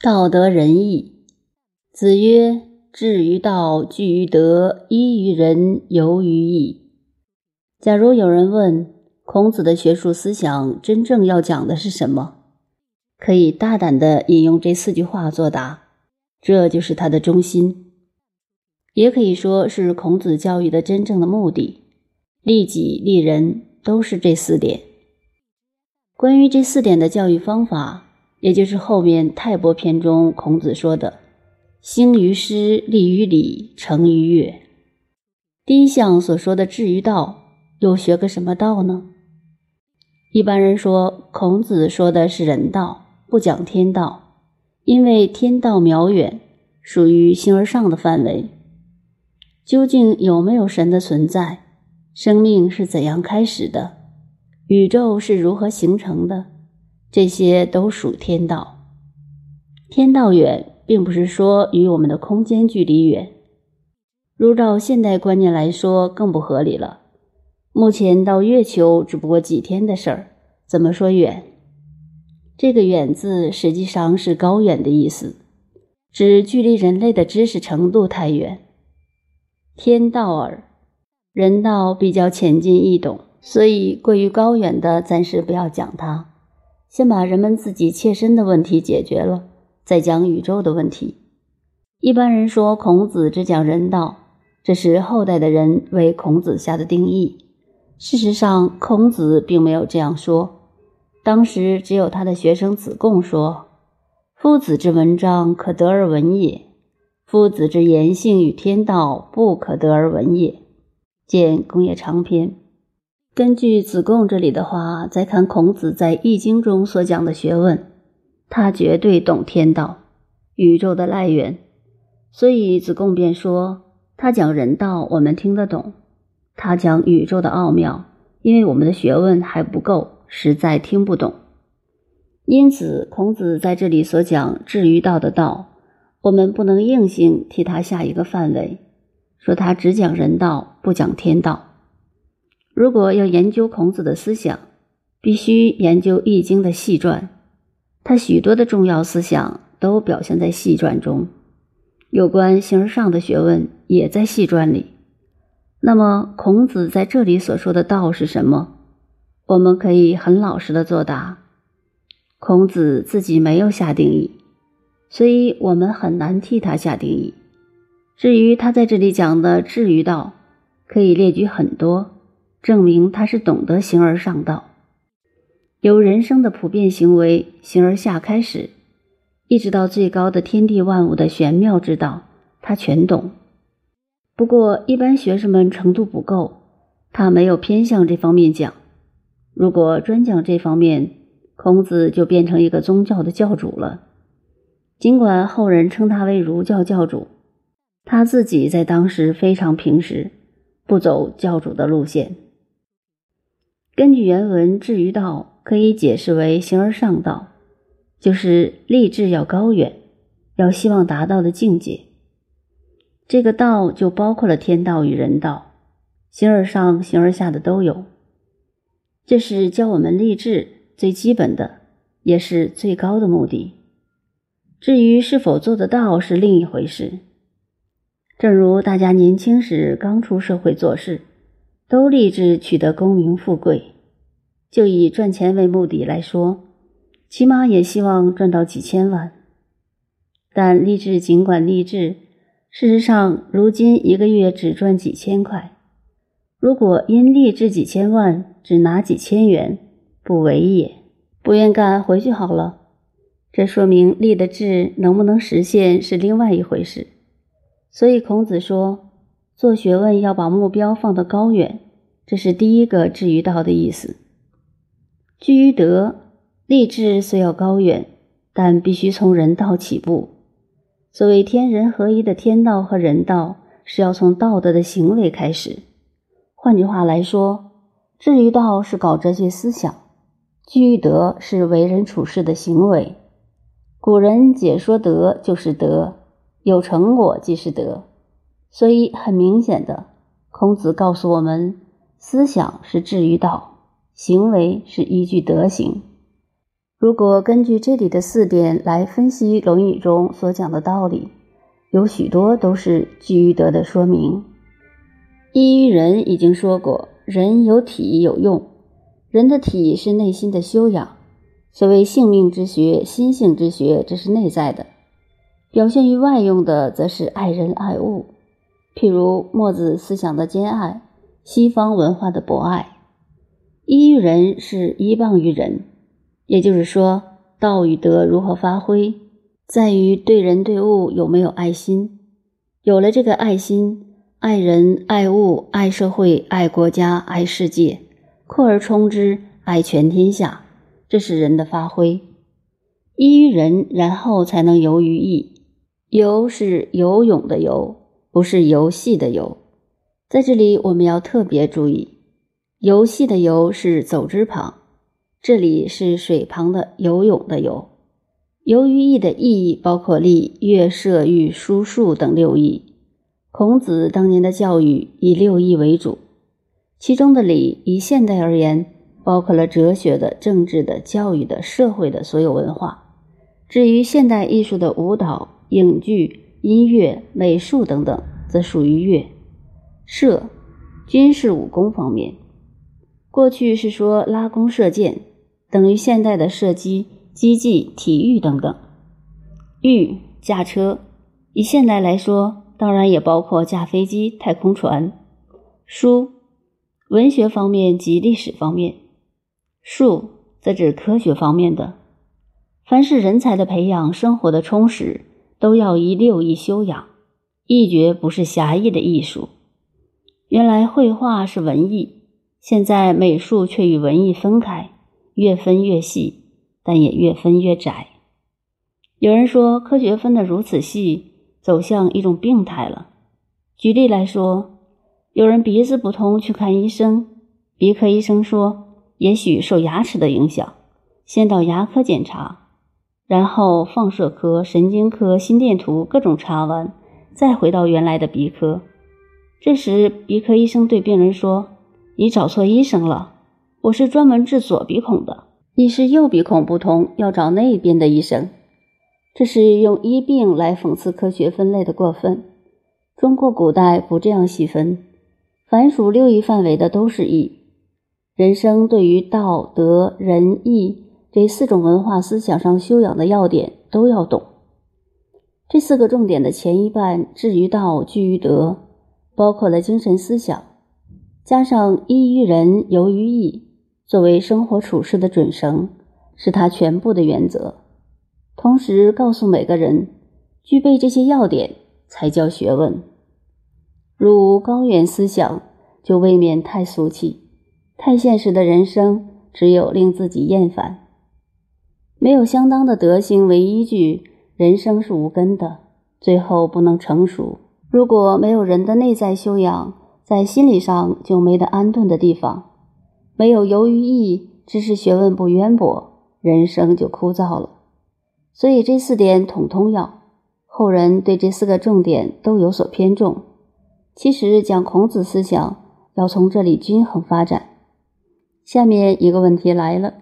道德仁义。子曰：“至于道，据于德，依于仁，游于义。”假如有人问孔子的学术思想真正要讲的是什么，可以大胆地引用这四句话作答，这就是他的中心。也可以说是孔子教育的真正的目的，利己利人都是这四点。关于这四点的教育方法。也就是后面《泰伯篇》中孔子说的“兴于诗，立于礼，成于乐”。第一项所说的“至于道”，又学个什么道呢？一般人说，孔子说的是人道，不讲天道，因为天道渺远，属于形而上的范围。究竟有没有神的存在？生命是怎样开始的？宇宙是如何形成的？这些都属天道，天道远，并不是说与我们的空间距离远。如照现代观念来说，更不合理了。目前到月球只不过几天的事儿，怎么说远？这个“远”字实际上是高远的意思，指距离人类的知识程度太远。天道耳，人道比较浅近易懂，所以过于高远的暂时不要讲它。先把人们自己切身的问题解决了，再讲宇宙的问题。一般人说孔子只讲人道，这是后代的人为孔子下的定义。事实上，孔子并没有这样说。当时只有他的学生子贡说：“夫子之文章，可得而闻也；夫子之言性与天道，不可得而闻也。”见《公冶长篇》。根据子贡这里的话，再看孔子在《易经》中所讲的学问，他绝对懂天道、宇宙的来源，所以子贡便说：他讲人道，我们听得懂；他讲宇宙的奥妙，因为我们的学问还不够，实在听不懂。因此，孔子在这里所讲至于道的道，我们不能硬性替他下一个范围，说他只讲人道，不讲天道。如果要研究孔子的思想，必须研究《易经》的细传，他许多的重要思想都表现在细传中，有关形而上的学问也在细传里。那么，孔子在这里所说的道是什么？我们可以很老实的作答：孔子自己没有下定义，所以我们很难替他下定义。至于他在这里讲的至于道，可以列举很多。证明他是懂得形而上道，由人生的普遍行为形而下开始，一直到最高的天地万物的玄妙之道，他全懂。不过一般学生们程度不够，他没有偏向这方面讲。如果专讲这方面，孔子就变成一个宗教的教主了。尽管后人称他为儒教教主，他自己在当时非常平实，不走教主的路线。根据原文，至于道可以解释为形而上道，就是立志要高远，要希望达到的境界。这个道就包括了天道与人道，形而上、形而下的都有。这是教我们立志最基本的，也是最高的目的。至于是否做得到，是另一回事。正如大家年轻时刚出社会做事。都立志取得功名富贵，就以赚钱为目的来说，起码也希望赚到几千万。但立志尽管立志，事实上如今一个月只赚几千块。如果因立志几千万只拿几千元，不为也。不愿干，回去好了。这说明立的志能不能实现是另外一回事。所以孔子说。做学问要把目标放得高远，这是第一个至于道的意思。居于德，立志虽要高远，但必须从人道起步。所谓天人合一的天道和人道，是要从道德的行为开始。换句话来说，至于道是搞哲学思想，居于德是为人处事的行为。古人解说德就是德，有成果即是德。所以，很明显的，孔子告诉我们：思想是至于道，行为是依据德行。如果根据这里的四点来分析《论语》中所讲的道理，有许多都是居于德的说明。一于人已经说过，人有体有用，人的体是内心的修养。所谓性命之学、心性之学，这是内在的；表现于外用的，则是爱人爱物。譬如墨子思想的兼爱，西方文化的博爱。依于人是依傍于人，也就是说，道与德如何发挥，在于对人对物有没有爱心。有了这个爱心，爱人、爱物、爱社会、爱国家、爱世界，扩而充之，爱全天下。这是人的发挥，依于人，然后才能游于义。游是游泳的游，不是游戏的游。在这里，我们要特别注意，游戏的游是走之旁，这里是水旁的游泳的游。游于义的意义包括立、乐、射、御、书、数等六艺。孔子当年的教育以六艺为主，其中的礼，以现代而言。包括了哲学的、政治的、教育的、社会的所有文化。至于现代艺术的舞蹈、影剧、音乐、美术等等，则属于乐、射、军事武功方面。过去是说拉弓射箭，等于现代的射击、击技、体育等等。御驾车，以现代来说，当然也包括驾飞机、太空船。书，文学方面及历史方面。术则指科学方面的，凡是人才的培养、生活的充实，都要以六艺修养。艺绝不是狭义的艺术。原来绘画是文艺，现在美术却与文艺分开，越分越细，但也越分越窄。有人说，科学分得如此细，走向一种病态了。举例来说，有人鼻子不通去看医生，鼻科医生说。也许受牙齿的影响，先到牙科检查，然后放射科、神经科、心电图各种查完，再回到原来的鼻科。这时，鼻科医生对病人说：“你找错医生了，我是专门治左鼻孔的，你是右鼻孔不通，要找那边的医生。”这是用医病来讽刺科学分类的过分。中国古代不这样细分，凡属六艺范围的都是艺。人生对于道德仁义这四种文化思想上修养的要点都要懂。这四个重点的前一半至于道居于德，包括了精神思想，加上依于人游于义，作为生活处事的准绳，是他全部的原则。同时告诉每个人，具备这些要点才叫学问。如高远思想，就未免太俗气。太现实的人生，只有令自己厌烦。没有相当的德行为依据，人生是无根的，最后不能成熟。如果没有人的内在修养，在心理上就没得安顿的地方。没有由于义，知识学问不渊博，人生就枯燥了。所以这四点统统要。后人对这四个重点都有所偏重。其实讲孔子思想，要从这里均衡发展。下面一个问题来了。